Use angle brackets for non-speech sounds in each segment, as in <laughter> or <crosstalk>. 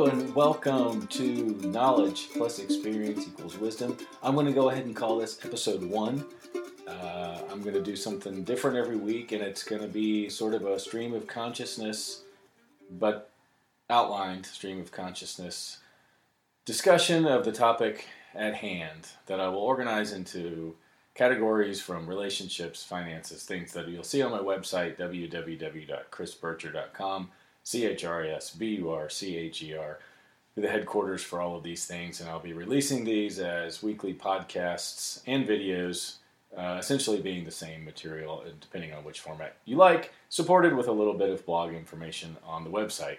Hello and welcome to Knowledge plus Experience equals Wisdom. I'm going to go ahead and call this episode one. Uh, I'm going to do something different every week, and it's going to be sort of a stream of consciousness, but outlined stream of consciousness discussion of the topic at hand that I will organize into categories from relationships, finances, things that you'll see on my website, www.chrisburcher.com C H R S B U R C H E R, the headquarters for all of these things. And I'll be releasing these as weekly podcasts and videos, uh, essentially being the same material, depending on which format you like, supported with a little bit of blog information on the website.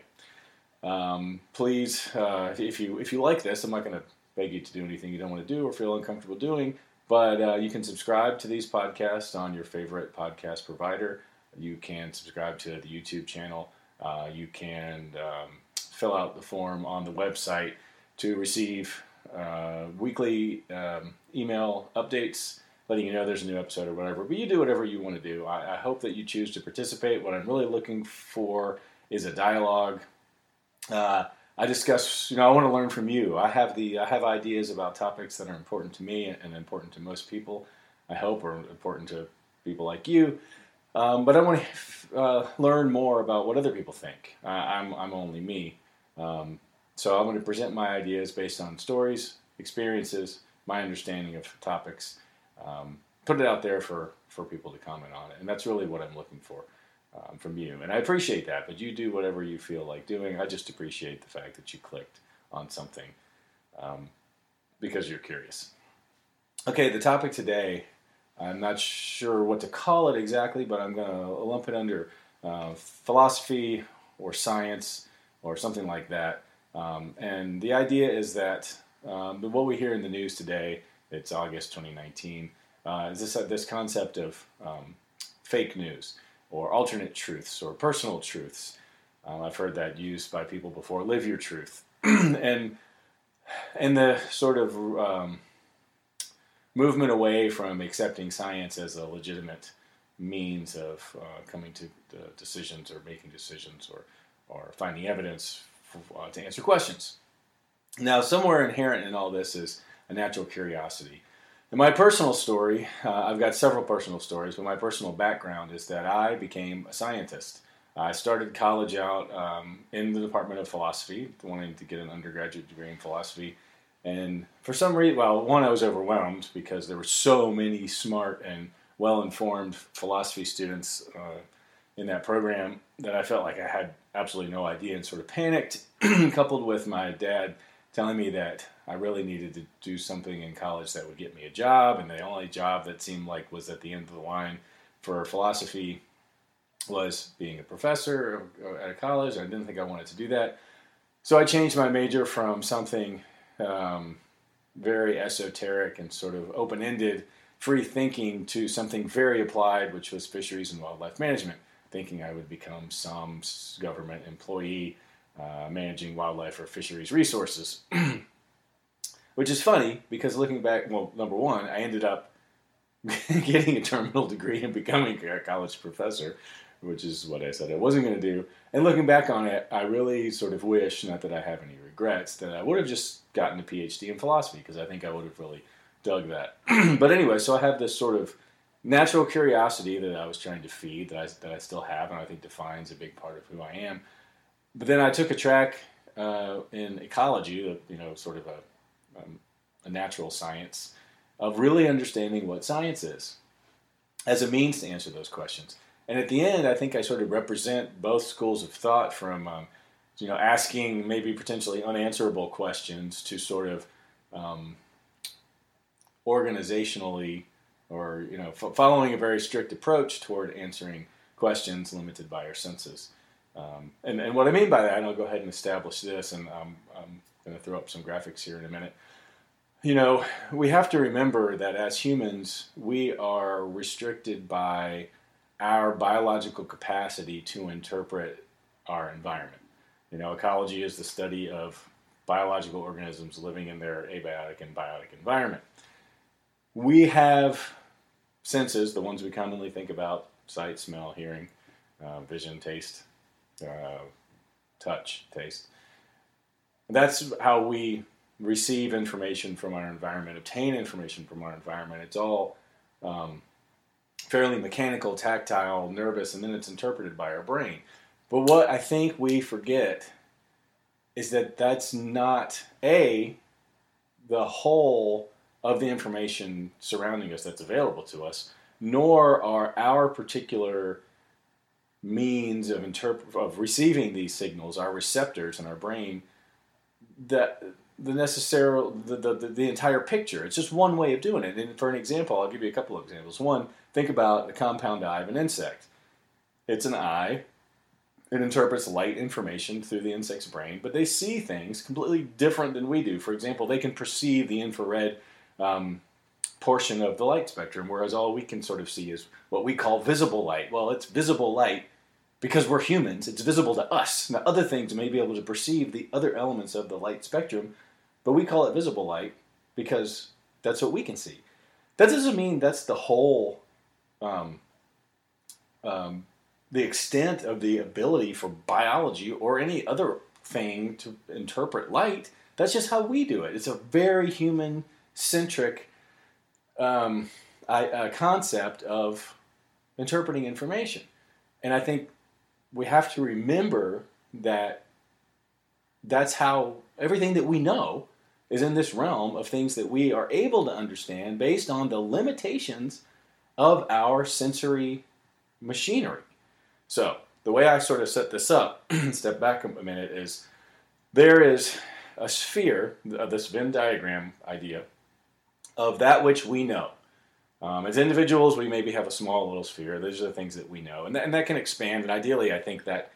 Um, please, uh, if you if you like this, I'm not going to beg you to do anything you don't want to do or feel uncomfortable doing. But uh, you can subscribe to these podcasts on your favorite podcast provider. You can subscribe to the YouTube channel. Uh, you can um, fill out the form on the website to receive uh, weekly um, email updates letting you know there's a new episode or whatever. But you do whatever you want to do. I, I, hope that you choose to participate. What I'm really looking for is a dialogue. Uh, I discuss, you know, I want to learn from you. I have the, I have ideas about topics that are important to me and important to most people. I hope are important to people like you. Um, but I want to <laughs> uh, learn more about what other people think. Uh, I'm, I'm only me. Um, so I'm going to present my ideas based on stories, experiences, my understanding of topics, um, put it out there for, for people to comment on it. And that's really what I'm looking for um, from you. And I appreciate that, but you do whatever you feel like doing. I just appreciate the fact that you clicked on something um, because you're curious. Okay, the topic today I'm not sure what to call it exactly, but I'm going to lump it under uh, philosophy or science or something like that. Um, and the idea is that um, what we hear in the news today, it's August 2019, uh, is this, uh, this concept of um, fake news or alternate truths or personal truths. Um, I've heard that used by people before. Live your truth. <clears throat> and, and the sort of um, movement away from accepting science as a legitimate means of uh, coming to uh, decisions or making decisions or, or finding evidence for, uh, to answer questions. Now, somewhere inherent in all this is a natural curiosity. In my personal story, uh, I've got several personal stories, but my personal background is that I became a scientist. I started college out um, in the Department of Philosophy, wanting to get an undergraduate degree in philosophy and for some reason, well, one, I was overwhelmed because there were so many smart and well informed philosophy students uh, in that program that I felt like I had absolutely no idea and sort of panicked, <clears throat> coupled with my dad telling me that I really needed to do something in college that would get me a job, and the only job that seemed like was at the end of the line for philosophy was being a professor at a college. I didn't think I wanted to do that. So I changed my major from something um, very esoteric and sort of open ended, free thinking to something very applied, which was fisheries and wildlife management, thinking I would become some government employee uh, managing wildlife or fisheries resources. <clears throat> which is funny because looking back, well, number one, I ended up <laughs> getting a terminal degree and becoming a college professor, which is what I said I wasn't going to do. And looking back on it, I really sort of wish, not that I have any regrets, that I would have just gotten a PhD in philosophy because I think I would have really dug that. <clears throat> but anyway, so I have this sort of natural curiosity that I was trying to feed that I, that I still have and I think defines a big part of who I am. But then I took a track uh, in ecology, you know, sort of a, um, a natural science, of really understanding what science is as a means to answer those questions. And at the end, I think I sort of represent both schools of thought from, um, you know, asking maybe potentially unanswerable questions to sort of um, organizationally or, you know, f- following a very strict approach toward answering questions limited by our senses. Um, and, and what I mean by that, and I'll go ahead and establish this, and I'm going to throw up some graphics here in a minute. You know, we have to remember that as humans, we are restricted by our biological capacity to interpret our environment. You know, ecology is the study of biological organisms living in their abiotic and biotic environment. We have senses, the ones we commonly think about sight, smell, hearing, uh, vision, taste, uh, touch, taste. That's how we receive information from our environment, obtain information from our environment. It's all um, fairly mechanical, tactile, nervous, and then it's interpreted by our brain. But what I think we forget is that that's not a the whole of the information surrounding us that's available to us, nor are our particular means of interp- of receiving these signals, our receptors in our brain, that the necessary the, the, the, entire picture. It's just one way of doing it. And for an example, I'll give you a couple of examples. One, think about the compound eye of an insect. It's an eye. It interprets light information through the insect's brain, but they see things completely different than we do. For example, they can perceive the infrared um, portion of the light spectrum, whereas all we can sort of see is what we call visible light. Well, it's visible light because we're humans. It's visible to us. Now, other things may be able to perceive the other elements of the light spectrum, but we call it visible light because that's what we can see. That doesn't mean that's the whole, um, um, the extent of the ability for biology or any other thing to interpret light. That's just how we do it. It's a very human centric um, uh, concept of interpreting information. And I think we have to remember that that's how everything that we know is in this realm of things that we are able to understand based on the limitations of our sensory machinery. So, the way I sort of set this up, <clears throat> step back a minute, is there is a sphere, of this Venn diagram idea, of that which we know. Um, as individuals, we maybe have a small little sphere. Those are the things that we know, and, and that can expand. And ideally, I think that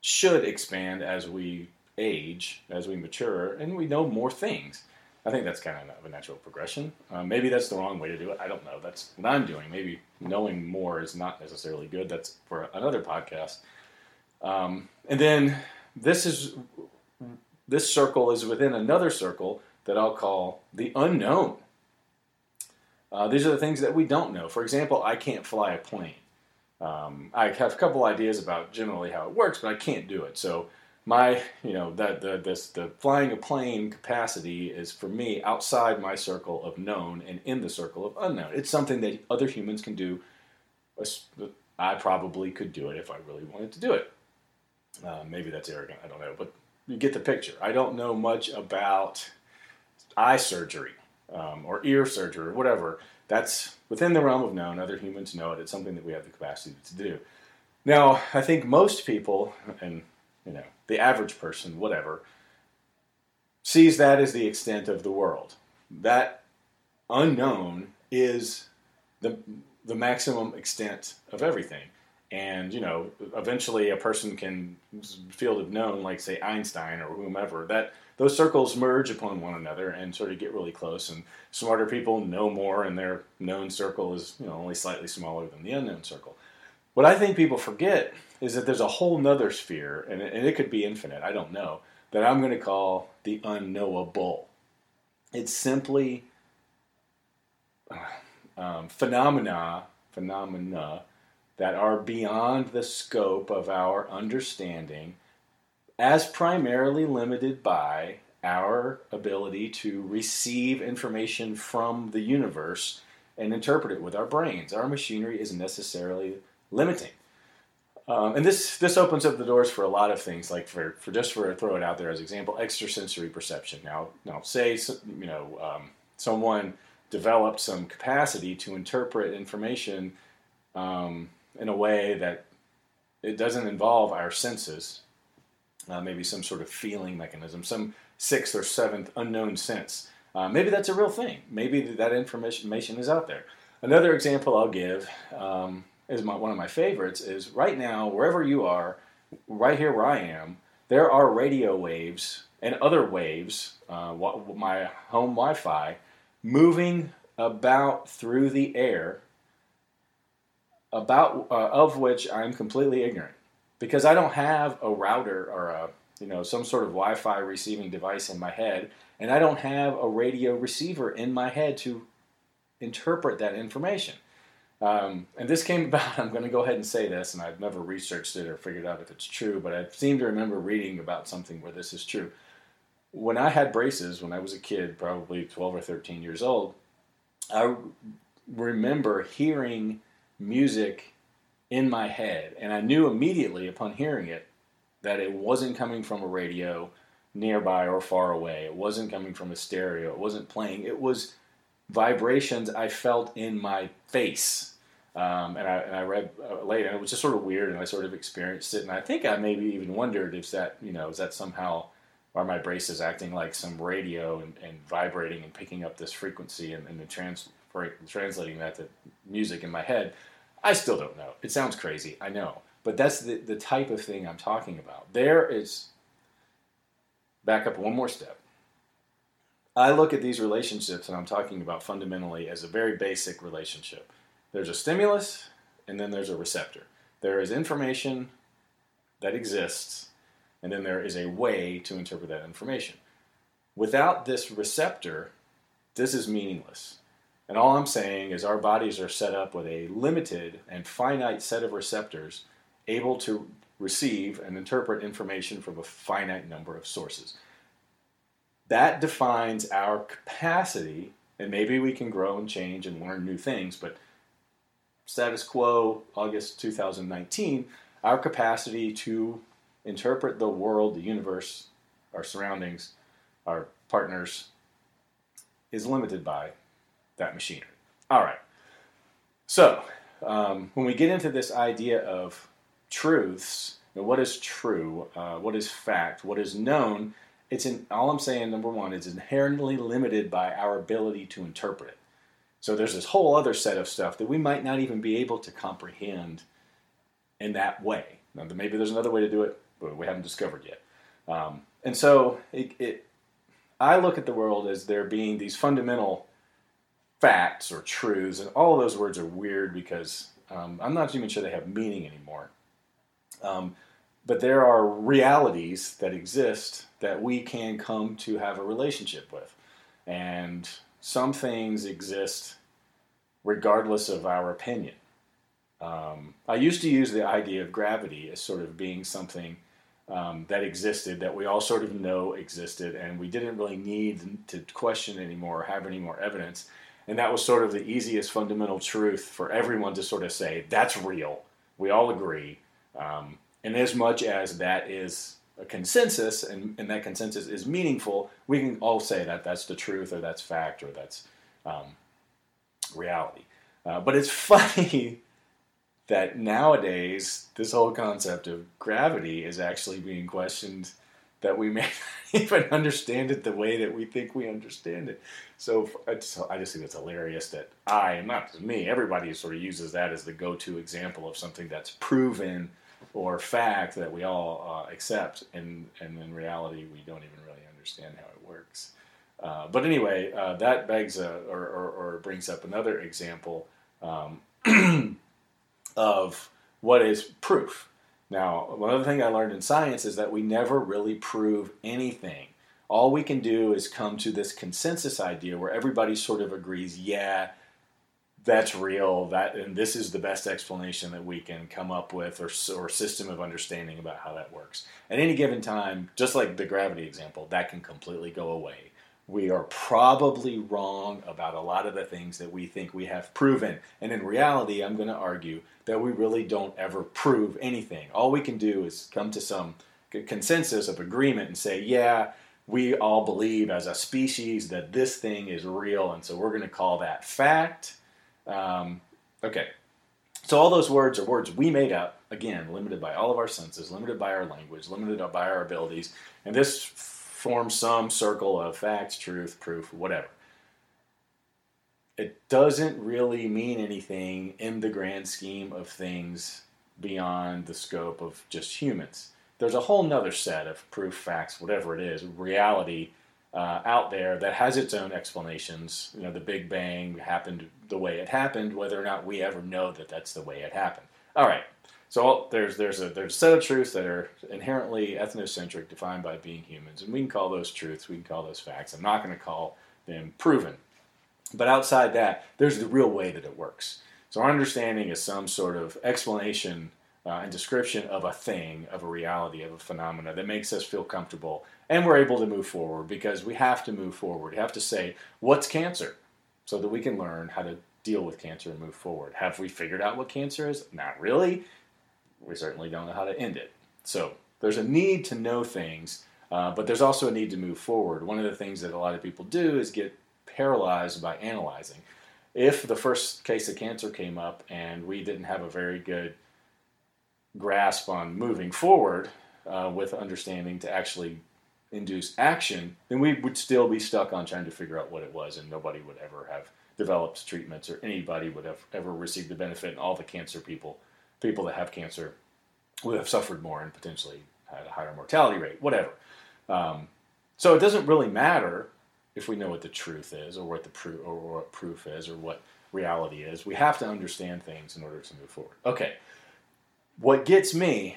should expand as we age, as we mature, and we know more things. I think that's kind of a natural progression. Um, maybe that's the wrong way to do it. I don't know. That's what I'm doing. Maybe knowing more is not necessarily good. That's for another podcast. Um, and then this is this circle is within another circle that I'll call the unknown. Uh, these are the things that we don't know. For example, I can't fly a plane. Um, I have a couple ideas about generally how it works, but I can't do it. So my you know that the this the flying a plane capacity is for me outside my circle of known and in the circle of unknown. It's something that other humans can do. I probably could do it if I really wanted to do it. Uh, maybe that's arrogant. I don't know, but you get the picture. I don't know much about eye surgery um, or ear surgery or whatever. That's within the realm of known. Other humans know it. It's something that we have the capacity to do. Now, I think most people, and you know, the average person, whatever, sees that as the extent of the world. That unknown is the the maximum extent of everything. And you know, eventually a person can field of known, like say Einstein or whomever, that those circles merge upon one another and sort of get really close. And smarter people know more, and their known circle is you know only slightly smaller than the unknown circle. What I think people forget is that there's a whole nother sphere, and it, and it could be infinite, I don't know, that I'm going to call the unknowable. It's simply uh, um, phenomena, phenomena that are beyond the scope of our understanding, as primarily limited by our ability to receive information from the universe and interpret it with our brains. Our machinery is necessarily limiting. Um, and this this opens up the doors for a lot of things, like for, for just for throw it out there as an example, extrasensory perception. Now, now say you know um, someone developed some capacity to interpret information um, in a way that it doesn't involve our senses, uh, maybe some sort of feeling mechanism, some sixth or seventh unknown sense. Uh, maybe that's a real thing. Maybe that information is out there. Another example I'll give um, is my, one of my favorites is right now wherever you are right here where i am there are radio waves and other waves uh, my home wi-fi moving about through the air about uh, of which i'm completely ignorant because i don't have a router or a you know some sort of wi-fi receiving device in my head and i don't have a radio receiver in my head to interpret that information um, and this came <laughs> about, I'm going to go ahead and say this, and I've never researched it or figured out if it's true, but I seem to remember reading about something where this is true. when I had braces when I was a kid, probably 12 or 13 years old, I remember hearing music in my head, and I knew immediately upon hearing it that it wasn't coming from a radio nearby or far away. It wasn't coming from a stereo. It wasn't playing. It was vibrations I felt in my face. Um, and, I, and I read uh, later, and it was just sort of weird, and I sort of experienced it. And I think I maybe even wondered if that, you know, is that somehow are my braces acting like some radio and, and vibrating and picking up this frequency and, and trans, translating that to music in my head? I still don't know. It sounds crazy, I know. But that's the, the type of thing I'm talking about. There is, back up one more step. I look at these relationships and I'm talking about fundamentally as a very basic relationship. There's a stimulus and then there's a receptor. There is information that exists and then there is a way to interpret that information. Without this receptor, this is meaningless. And all I'm saying is our bodies are set up with a limited and finite set of receptors able to receive and interpret information from a finite number of sources. That defines our capacity, and maybe we can grow and change and learn new things, but status quo, August 2019, our capacity to interpret the world, the universe, our surroundings, our partners is limited by that machinery. All right. So, um, when we get into this idea of truths, what is true, uh, what is fact, what is known, it's in, all I'm saying, number one, is inherently limited by our ability to interpret it. So there's this whole other set of stuff that we might not even be able to comprehend in that way. Now, maybe there's another way to do it, but we haven't discovered yet. Um, and so it, it, I look at the world as there being these fundamental facts or truths, and all of those words are weird because um, I'm not even sure they have meaning anymore. Um, but there are realities that exist that we can come to have a relationship with. And some things exist regardless of our opinion. Um, I used to use the idea of gravity as sort of being something um, that existed that we all sort of know existed, and we didn't really need to question anymore or have any more evidence. And that was sort of the easiest fundamental truth for everyone to sort of say, that's real. We all agree. Um, and as much as that is a consensus and, and that consensus is meaningful, we can all say that that's the truth or that's fact or that's um, reality. Uh, but it's <laughs> funny that nowadays this whole concept of gravity is actually being questioned that we may <laughs> not even understand it the way that we think we understand it. So I just, think it's hilarious that I, and not just me, everybody sort of uses that as the go-to example of something that's proven or fact that we all uh, accept, and, and in reality, we don't even really understand how it works. Uh, but anyway, uh, that begs a, or, or, or, brings up another example um, <clears throat> of what is proof. Now, one other thing I learned in science is that we never really prove anything. All we can do is come to this consensus idea where everybody sort of agrees, yeah, that's real that and this is the best explanation that we can come up with or, or system of understanding about how that works at any given time just like the gravity example that can completely go away we are probably wrong about a lot of the things that we think we have proven. And in reality i'm going to argue that we really don't ever prove anything. All we can do is come to some consensus of agreement and say yeah we all believe as a species that this thing is real and so we're going to call that fact. Um, okay. So all those words are words we made up, again, limited by all of our senses, limited by our language, limited by our abilities, and this forms some circle of facts, truth, proof, whatever. It doesn't really mean anything in the grand scheme of things beyond the scope of just humans. There's a whole nother set of proof, facts, whatever it is, reality uh, out there that has its own explanations. You know, the Big Bang happened the way it happened, whether or not we ever know that that's the way it happened. All right. So there's there's a there's a set of truths that are inherently ethnocentric, defined by being humans, and we can call those truths, we can call those facts. I'm not going to call them proven, but outside that, there's the real way that it works. So our understanding is some sort of explanation uh, and description of a thing, of a reality, of a phenomena that makes us feel comfortable, and we're able to move forward because we have to move forward. We have to say, what's cancer? So that we can learn how to deal with cancer and move forward. Have we figured out what cancer is? Not really. We certainly don't know how to end it. So there's a need to know things, uh, but there's also a need to move forward. One of the things that a lot of people do is get paralyzed by analyzing. If the first case of cancer came up and we didn't have a very good grasp on moving forward uh, with understanding to actually induce action, then we would still be stuck on trying to figure out what it was, and nobody would ever have developed treatments, or anybody would have ever received the benefit. And all the cancer people, people that have cancer, would have suffered more and potentially had a higher mortality rate, whatever. Um, so it doesn't really matter if we know what the truth is, or what the proof, or what proof is, or what reality is. We have to understand things in order to move forward. Okay, what gets me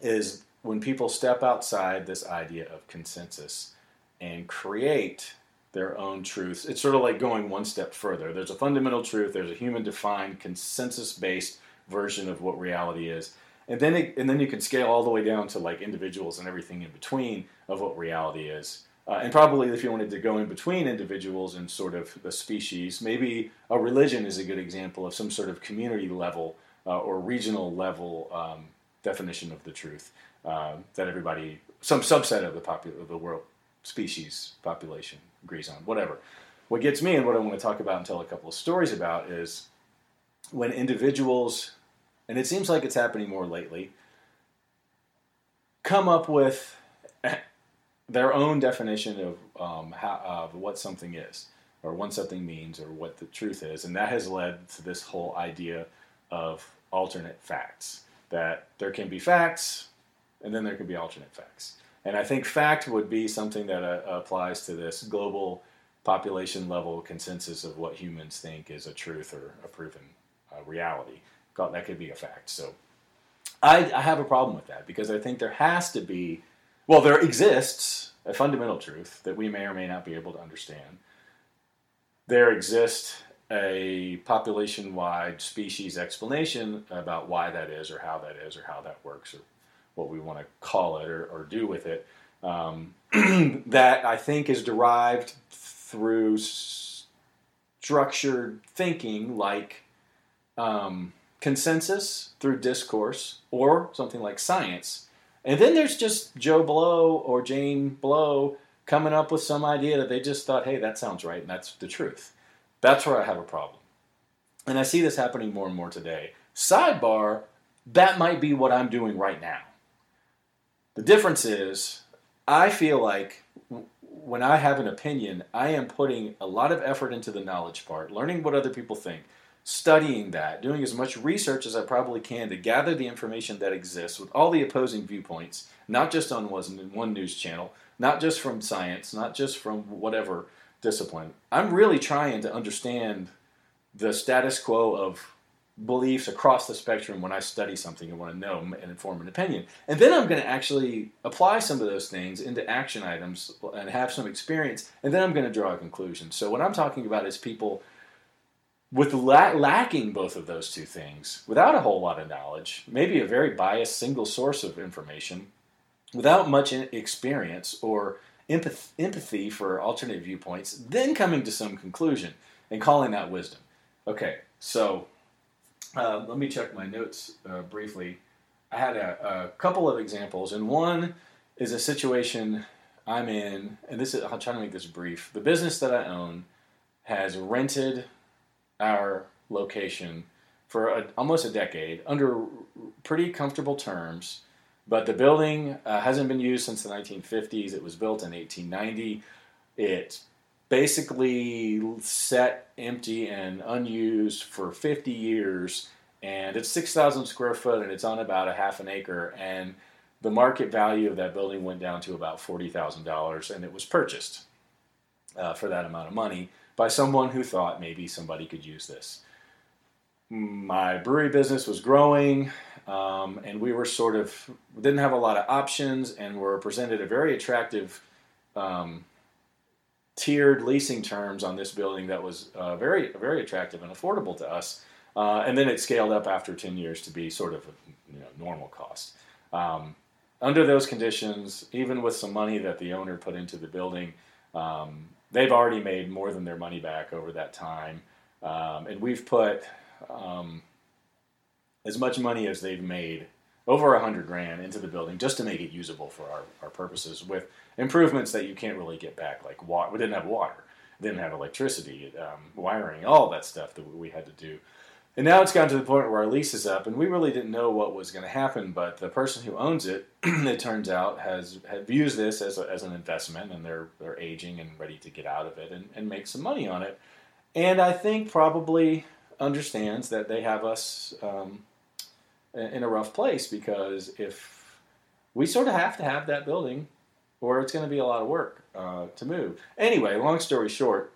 is when people step outside this idea of consensus and create their own truths. It's sort of like going one step further. There's a fundamental truth, there's a human defined, consensus based version of what reality is. And then, it, and then you can scale all the way down to like individuals and everything in between of what reality is. Uh, and probably if you wanted to go in between individuals and sort of the species, maybe a religion is a good example of some sort of community level uh, or regional level um, definition of the truth uh, that everybody, some subset of the popul- of the world species population agrees on. Whatever. What gets me and what I want to talk about and tell a couple of stories about is when individuals, and it seems like it's happening more lately, come up with <laughs> their own definition of um, how, of what something is, or what something means, or what the truth is, and that has led to this whole idea of alternate facts. That there can be facts, and then there can be alternate facts. And I think fact would be something that uh, applies to this global population level consensus of what humans think is a truth or a proven uh, reality. That could be a fact. So I, I have a problem with that because I think there has to be, well, there exists a fundamental truth that we may or may not be able to understand. There exists a population wide species explanation about why that is or how that is or how that works or what we want to call it or, or do with it um, <clears throat> that I think is derived through structured thinking like um, consensus through discourse or something like science. And then there's just Joe Blow or Jane Blow coming up with some idea that they just thought, hey, that sounds right, and that's the truth. That's where I have a problem. And I see this happening more and more today. Sidebar, that might be what I'm doing right now. The difference is, I feel like when I have an opinion, I am putting a lot of effort into the knowledge part, learning what other people think, studying that, doing as much research as I probably can to gather the information that exists with all the opposing viewpoints, not just on one news channel, not just from science, not just from whatever discipline. I'm really trying to understand the status quo of beliefs across the spectrum when I study something and want to know and inform an opinion. And then I'm going to actually apply some of those things into action items and have some experience, and then I'm going to draw a conclusion. So, what I'm talking about is people with la- lacking both of those two things, without a whole lot of knowledge, maybe a very biased single source of information, without much experience or empath- empathy for alternate viewpoints, then coming to some conclusion and calling that wisdom. Okay, so uh, let me check my notes uh, briefly. I had a, a, couple of examples, and one is a situation I'm in, and this is, I'll try to make this brief. The business that I own has rented our location for a, almost a decade under pretty comfortable terms, but the building uh, hasn't been used since the 1950s. It was built in 1890. It basically set empty and unused for 50 years and it's 6,000 square foot and it's on about a half an acre and the market value of that building went down to about $40,000 and it was purchased uh, for that amount of money by someone who thought maybe somebody could use this. My brewery business was growing um, and we were sort of didn't have a lot of options and were presented a very attractive um, tiered leasing terms on this building that was uh, very very attractive and affordable to us. Uh, and then it scaled up after 10 years to be sort of a you know, normal cost. Um, under those conditions, even with some money that the owner put into the building, um, they've already made more than their money back over that time. Um, and we've put um, as much money as they've made over a hundred grand into the building just to make it usable for our, our purposes with improvements that you can't really get back like water we didn't have water didn't have electricity um, wiring all that stuff that we had to do. And now it's gotten to the point where our lease is up and we really didn't know what was going to happen but the person who owns it <clears throat> it turns out has, has views this as, a, as an investment and they're, they're aging and ready to get out of it and, and make some money on it. And i think probably understands that they have us um, in a rough place because if we sort of have to have that building or it's going to be a lot of work uh, to move. Anyway, long story short,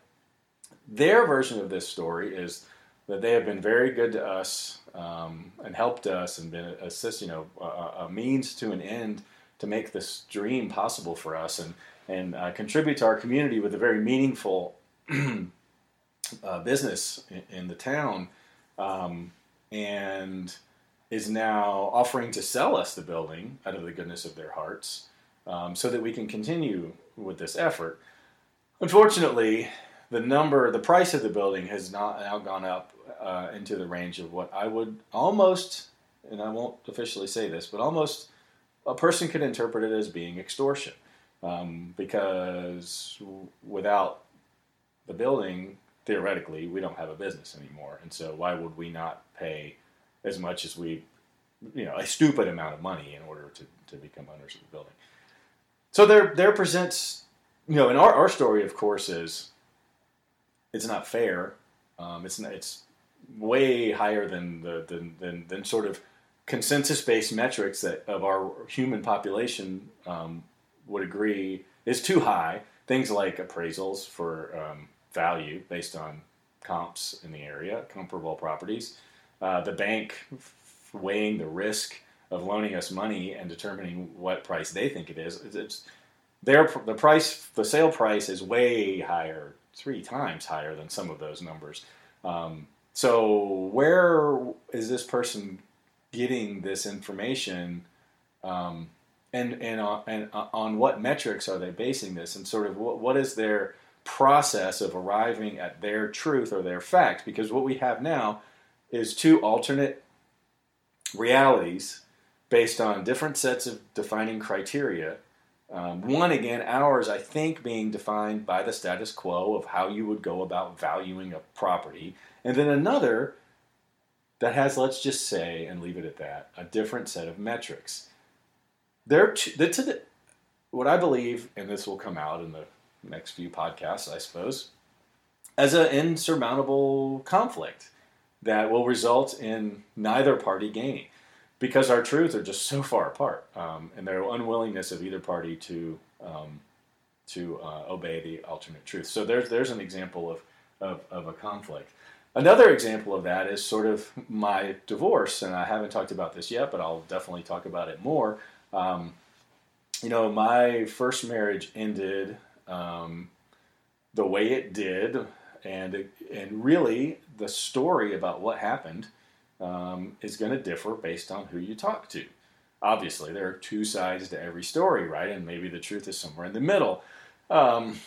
their version of this story is that they have been very good to us um, and helped us and been assist, you know, a, a, means to an end to make this dream possible for us and and uh, contribute to our community with a very meaningful <clears throat> uh, business in, in, the town. Um, and is now offering to sell us the building out of the goodness of their hearts um, so that we can continue with this effort. Unfortunately, the number, the price of the building has not now gone up uh, into the range of what I would almost, and I won't officially say this, but almost a person could interpret it as being extortion. Um, because without the building, theoretically, we don't have a business anymore. And so, why would we not pay as much as we, you know, a stupid amount of money in order to, to become owners of the building. So there, there presents, you know, and our, our story, of course, is it's not fair. Um, it's it's way higher than the than, than, than sort of consensus based metrics that of our human population um, would agree is too high. Things like appraisals for um, value based on comps in the area, comparable properties, uh, the bank weighing the risk of loaning us money and determining what price they think it is. It's, it's their the price, the sale price is way higher, three times higher than some of those numbers. Um, so where is this person getting this information? Um, and and on, and on what metrics are they basing this? And sort of what, what is their process of arriving at their truth or their fact? Because what we have now is two alternate realities based on different sets of defining criteria. Um, one, again, ours, I think, being defined by the status quo of how you would go about valuing a property. And then another that has, let's just say, and leave it at that, a different set of metrics. There, the, what I believe, and this will come out in the next few podcasts, I suppose, as an insurmountable conflict that will result in neither party gaining because our truths are just so far apart um, and their unwillingness of either party to um, to uh, obey the alternate truth. So there's there's an example of, of, of a conflict. Another example of that is sort of my divorce, and I haven't talked about this yet, but I'll definitely talk about it more. Um, you know, my first marriage ended um, the way it did, and and really the story about what happened um, is going to differ based on who you talk to. Obviously, there are two sides to every story, right? And maybe the truth is somewhere in the middle. Um,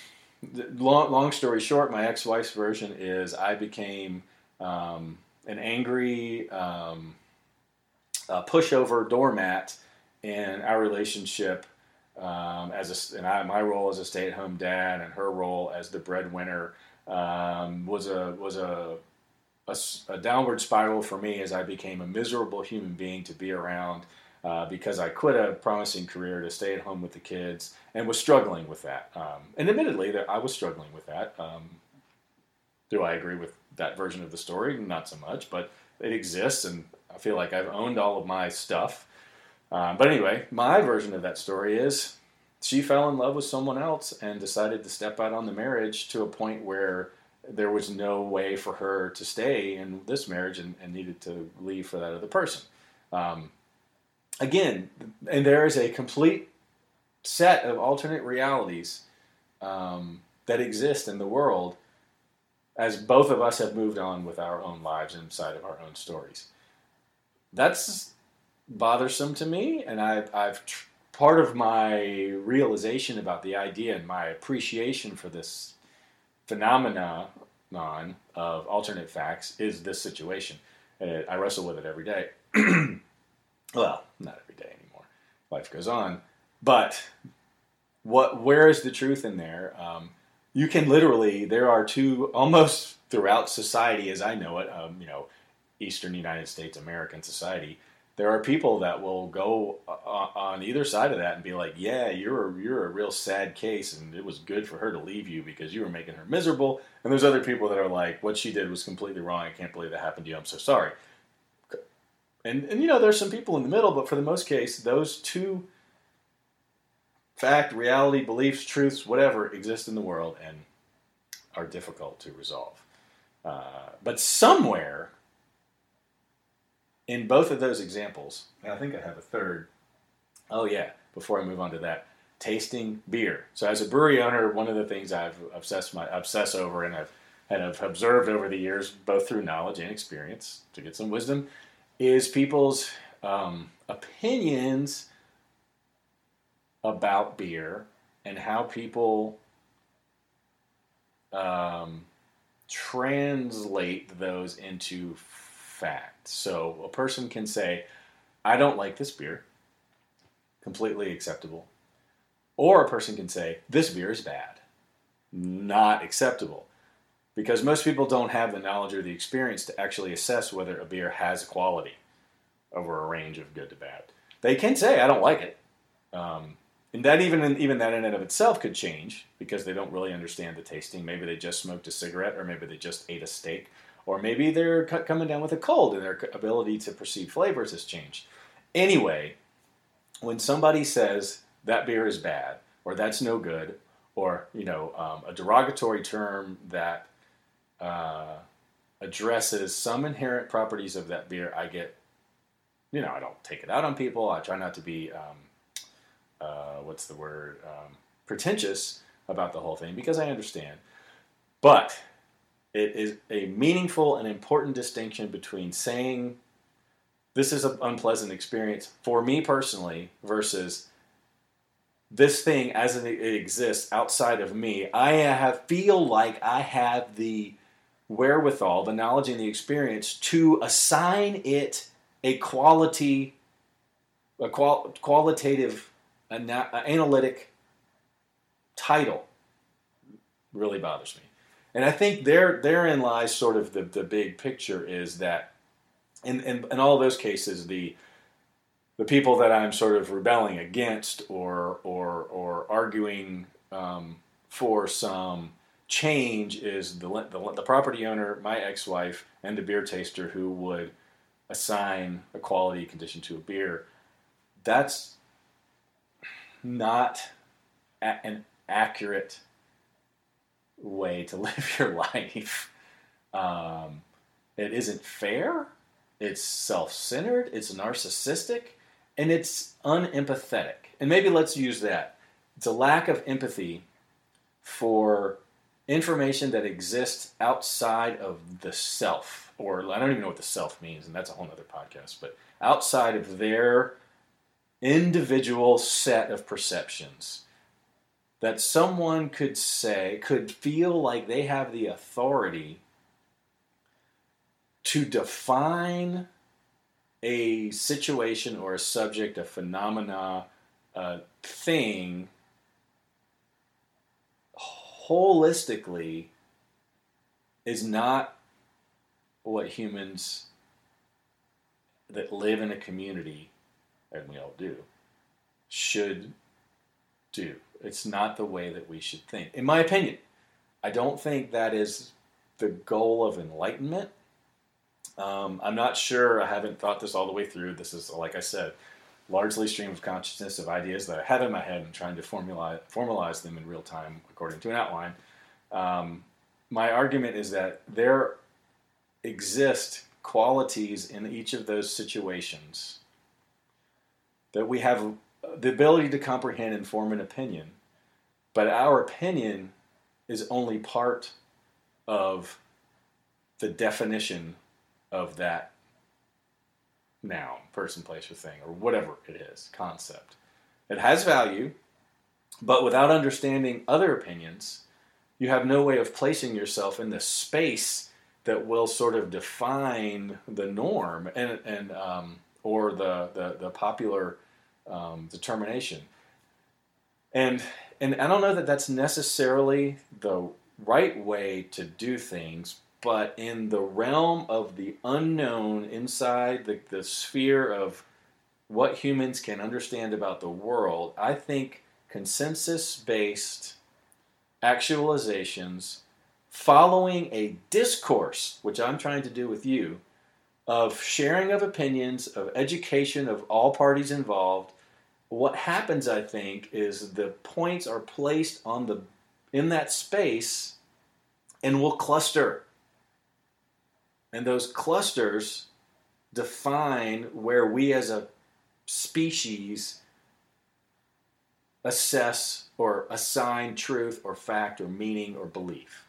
long, long, story short, my ex-wife's version is I became um, an angry um, pushover doormat in our relationship um, as a, and I, my role as a stay-at-home dad and her role as the breadwinner um, was a was a, a, a, downward spiral for me as I became a miserable human being to be around uh, because I quit a promising career to stay at home with the kids and was struggling with that. Um, and admittedly, that I was struggling with that. Um, do I agree with that version of the story? Not so much, but it exists, and I feel like I've owned all of my stuff. Um, but anyway, my version of that story is she fell in love with someone else and decided to step out on the marriage to a point where there was no way for her to stay in this marriage and, and needed to leave for that other person. Um, again, and there is a complete set of alternate realities um, that exist in the world as both of us have moved on with our own lives inside of our own stories. That's bothersome to me, and I've, I've tr- part of my realization about the idea and my appreciation for this phenomenon of alternate facts is this situation. And I wrestle with it every day. <clears throat> well, not every day anymore. Life goes on, but what? Where is the truth in there? Um, you can literally. There are two almost throughout society, as I know it. Um, you know, Eastern United States American society there are people that will go uh, uh, on either side of that and be like, "Yeah, you're a, you're a real sad case, and it was good for her to leave you because you were making her miserable." And there's other people that are like, "What she did was completely wrong. I can't believe that happened to you. I'm so sorry." And and you know, there's some people in the middle, but for the most case, those two fact, reality, beliefs, truths, whatever exist in the world and are difficult to resolve. Uh, but somewhere in both of those examples, and I think I have a third. Oh yeah, before I move on to that, tasting beer. So as a brewery owner, one of the things I've obsessed my obsess over and I've and I've observed over the years, both through knowledge and experience, to get some wisdom, is people's um, opinions about beer and how people um, translate those into fact. So a person can say, I don't like this beer, completely acceptable. Or a person can say, this beer is bad, not acceptable. Because most people don't have the knowledge or the experience to actually assess whether a beer has a quality over a range of good to bad. They can say, I don't like it. Um, and that even even that in and of itself could change because they don't really understand the tasting. Maybe they just smoked a cigarette, or maybe they just ate a steak, or maybe they're coming down with a cold and their ability to perceive flavors has changed. Anyway, when somebody says that beer is bad or that's no good, or you know um, a derogatory term that uh, addresses some inherent properties of that beer, I get, you know, I don't take it out on people. I try not to be, um, uh, what's the word, um, pretentious about the whole thing because I understand. But it is a meaningful and important distinction between saying this is an unpleasant experience for me personally versus this thing as it exists outside of me. I have feel like I have the wherewithal, the knowledge and the experience to assign it a quality, a qual- qualitative, ana- analytic title. Really bothers me. And I think there therein lies sort of the, the big picture is that in, in, in all those cases, the the people that I'm sort of rebelling against or or or arguing um, for some change is the, the, the property owner, my ex-wife, and the beer taster who would assign a quality condition to a beer. That's not a, an accurate way to <laughs> live your life. Um, it isn't fair. It's self-centered. It's narcissistic, and it's unempathetic. And maybe let's use that. It's a lack of empathy for information that exists outside of the self, or I don't even know what the self means, and that's a whole other podcast, but outside of their individual set of perceptions that someone could say, could feel like they have the authority to define a situation or a subject, a phenomena, a thing holistically is not what humans that live in a community, and we all do, should do. It's not the way that we should think. In my opinion, I don't think that is the goal of enlightenment. Um, I'm not sure. I haven't thought this all the way through. This is, like I said, largely stream of consciousness of ideas that I have in my head and trying to formalize, formalize them in real time according to an outline. Um, my argument is that there exist qualities in each of those situations that we have the ability to comprehend and form an opinion, but our opinion is only part of the definition of that noun, person, place, or thing, or whatever it is, concept. It has value, but without understanding other opinions, you have no way of placing yourself in the space that will sort of define the norm and, and um, or the, the, the popular um, determination. And, and I don't know that that's necessarily the right way to do things, but in the realm of the unknown, inside the, the sphere of what humans can understand about the world, I think consensus based actualizations following a discourse, which I'm trying to do with you, of sharing of opinions, of education of all parties involved. What happens, I think, is the points are placed on the in that space and will cluster. And those clusters define where we as a species assess or assign truth or fact or meaning or belief.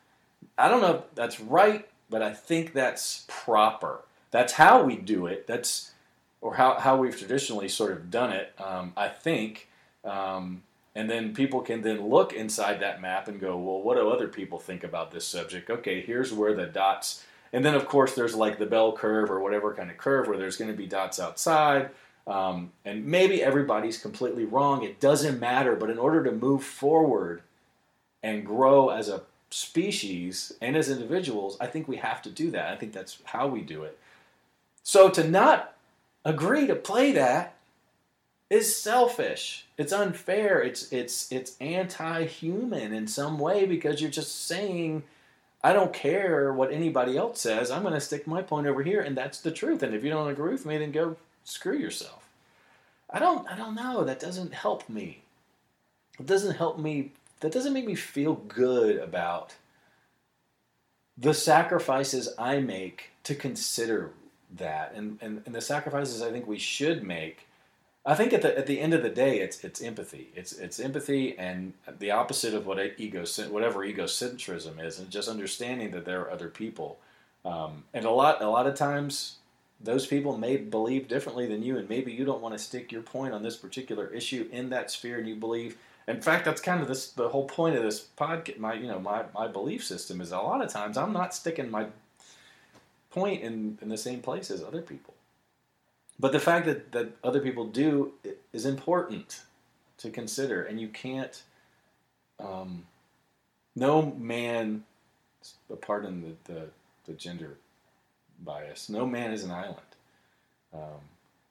I don't know if that's right, but I think that's proper. That's how we do it. That's or how, how we've traditionally sort of done it. Um, I think, um, and then people can then look inside that map and go, well, what do other people think about this subject? Okay, here's where the dots. And then of course there's like the bell curve or whatever kind of curve where there's going to be dots outside um, and maybe everybody's completely wrong. It doesn't matter. But in order to move forward and grow as a species and as individuals, I think we have to do that. I think that's how we do it. So to not agree to play that is selfish. It's unfair. It's it's it's anti-human in some way because you're just saying I don't care what anybody else says. I'm going to stick my point over here and that's the truth. And if you don't agree with me then go screw yourself. I don't I don't know. That doesn't help me. It doesn't help me. That doesn't make me feel good about the sacrifices I make to consider that and, and, and the sacrifices I think we should make. I think at the at the end of the day, it's it's empathy. It's it's empathy and the opposite of what ego whatever egocentrism is, and just understanding that there are other people. Um, and a lot a lot of times those people may believe differently than you, and maybe you don't want to stick your point on this particular issue in that sphere, and you believe. In fact, that's kind of this the whole point of this podcast. My you know my my belief system is a lot of times I'm not sticking my point in in the same place as other people. But the fact that that other people do is important to consider, and you can't. Um, no man, pardon the, the, the gender bias. No man is an island. Um,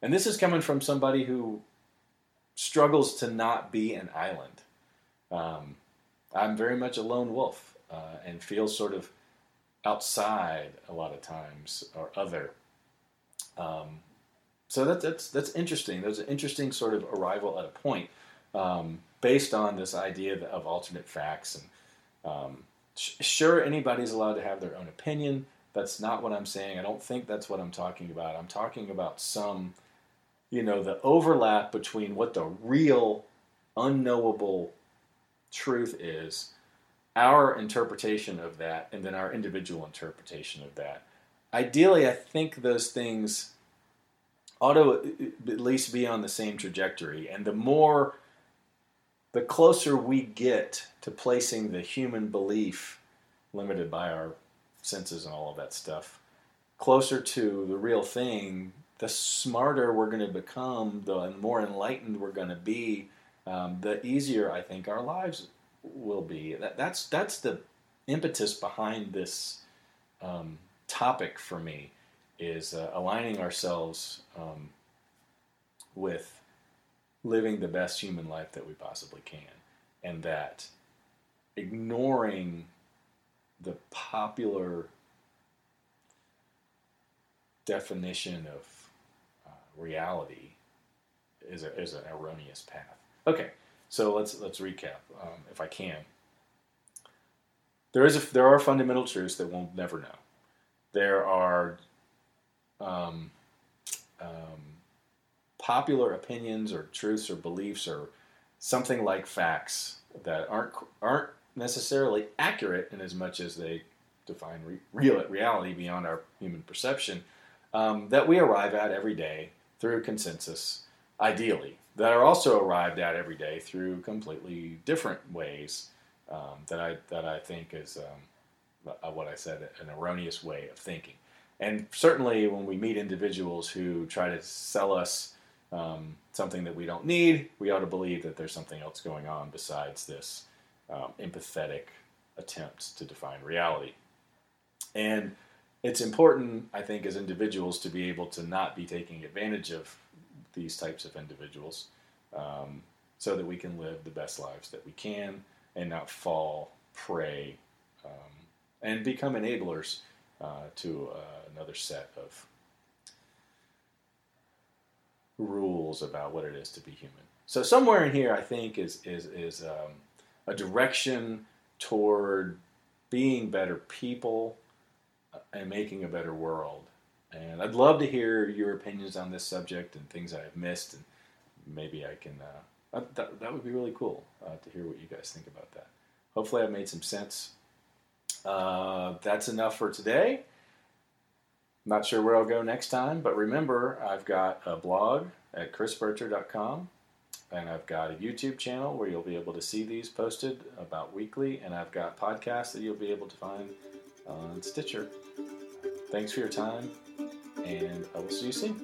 and this is coming from somebody who struggles to not be an island. Um, I'm very much a lone wolf uh, and feel sort of outside a lot of times or other. Um, so that, that's that's interesting. There's an interesting sort of arrival at a point um, based on this idea of alternate facts. And um, sh- sure, anybody's allowed to have their own opinion. That's not what I'm saying. I don't think that's what I'm talking about. I'm talking about some, you know, the overlap between what the real unknowable truth is, our interpretation of that, and then our individual interpretation of that. Ideally, I think those things ought to at least be on the same trajectory. And the more, the closer we get to placing the human belief limited by our senses and all of that stuff closer to the real thing, the smarter we're going to become, the more enlightened we're going to be, um, the easier I think our lives will be. That, that's that's the impetus behind this um, topic for me is uh, aligning ourselves um, with living the best human life that we possibly can, and that ignoring the popular definition of uh, reality is, a, is an erroneous path. Okay, so let's let's recap, um, if I can. There is a, there are fundamental truths that we'll never know. There are um, um, popular opinions or truths or beliefs or something like facts that aren't aren't necessarily accurate in as much as they define re- real reality beyond our human perception um, that we arrive at every day through consensus, ideally, that are also arrived at every day through completely different ways um, that I that I think is um, what I said an erroneous way of thinking. And certainly, when we meet individuals who try to sell us um, something that we don't need, we ought to believe that there's something else going on besides this um, empathetic attempt to define reality. And it's important, I think, as individuals to be able to not be taking advantage of these types of individuals um, so that we can live the best lives that we can and not fall prey um, and become enablers uh, to uh, another set of rules about what it is to be human. So somewhere in here, I think is is is um, a direction toward being better people uh, and making a better world. And I'd love to hear your opinions on this subject and things I've missed, and maybe I can. Uh, that, that would be really cool uh, to hear what you guys think about that. Hopefully, I've made some sense. Uh, that's enough for today. Not sure where I'll go next time, but remember, I've got a blog at chrisbircher.com, and I've got a YouTube channel where you'll be able to see these posted about weekly, and I've got podcasts that you'll be able to find on Stitcher. Thanks for your time, and I will see you soon.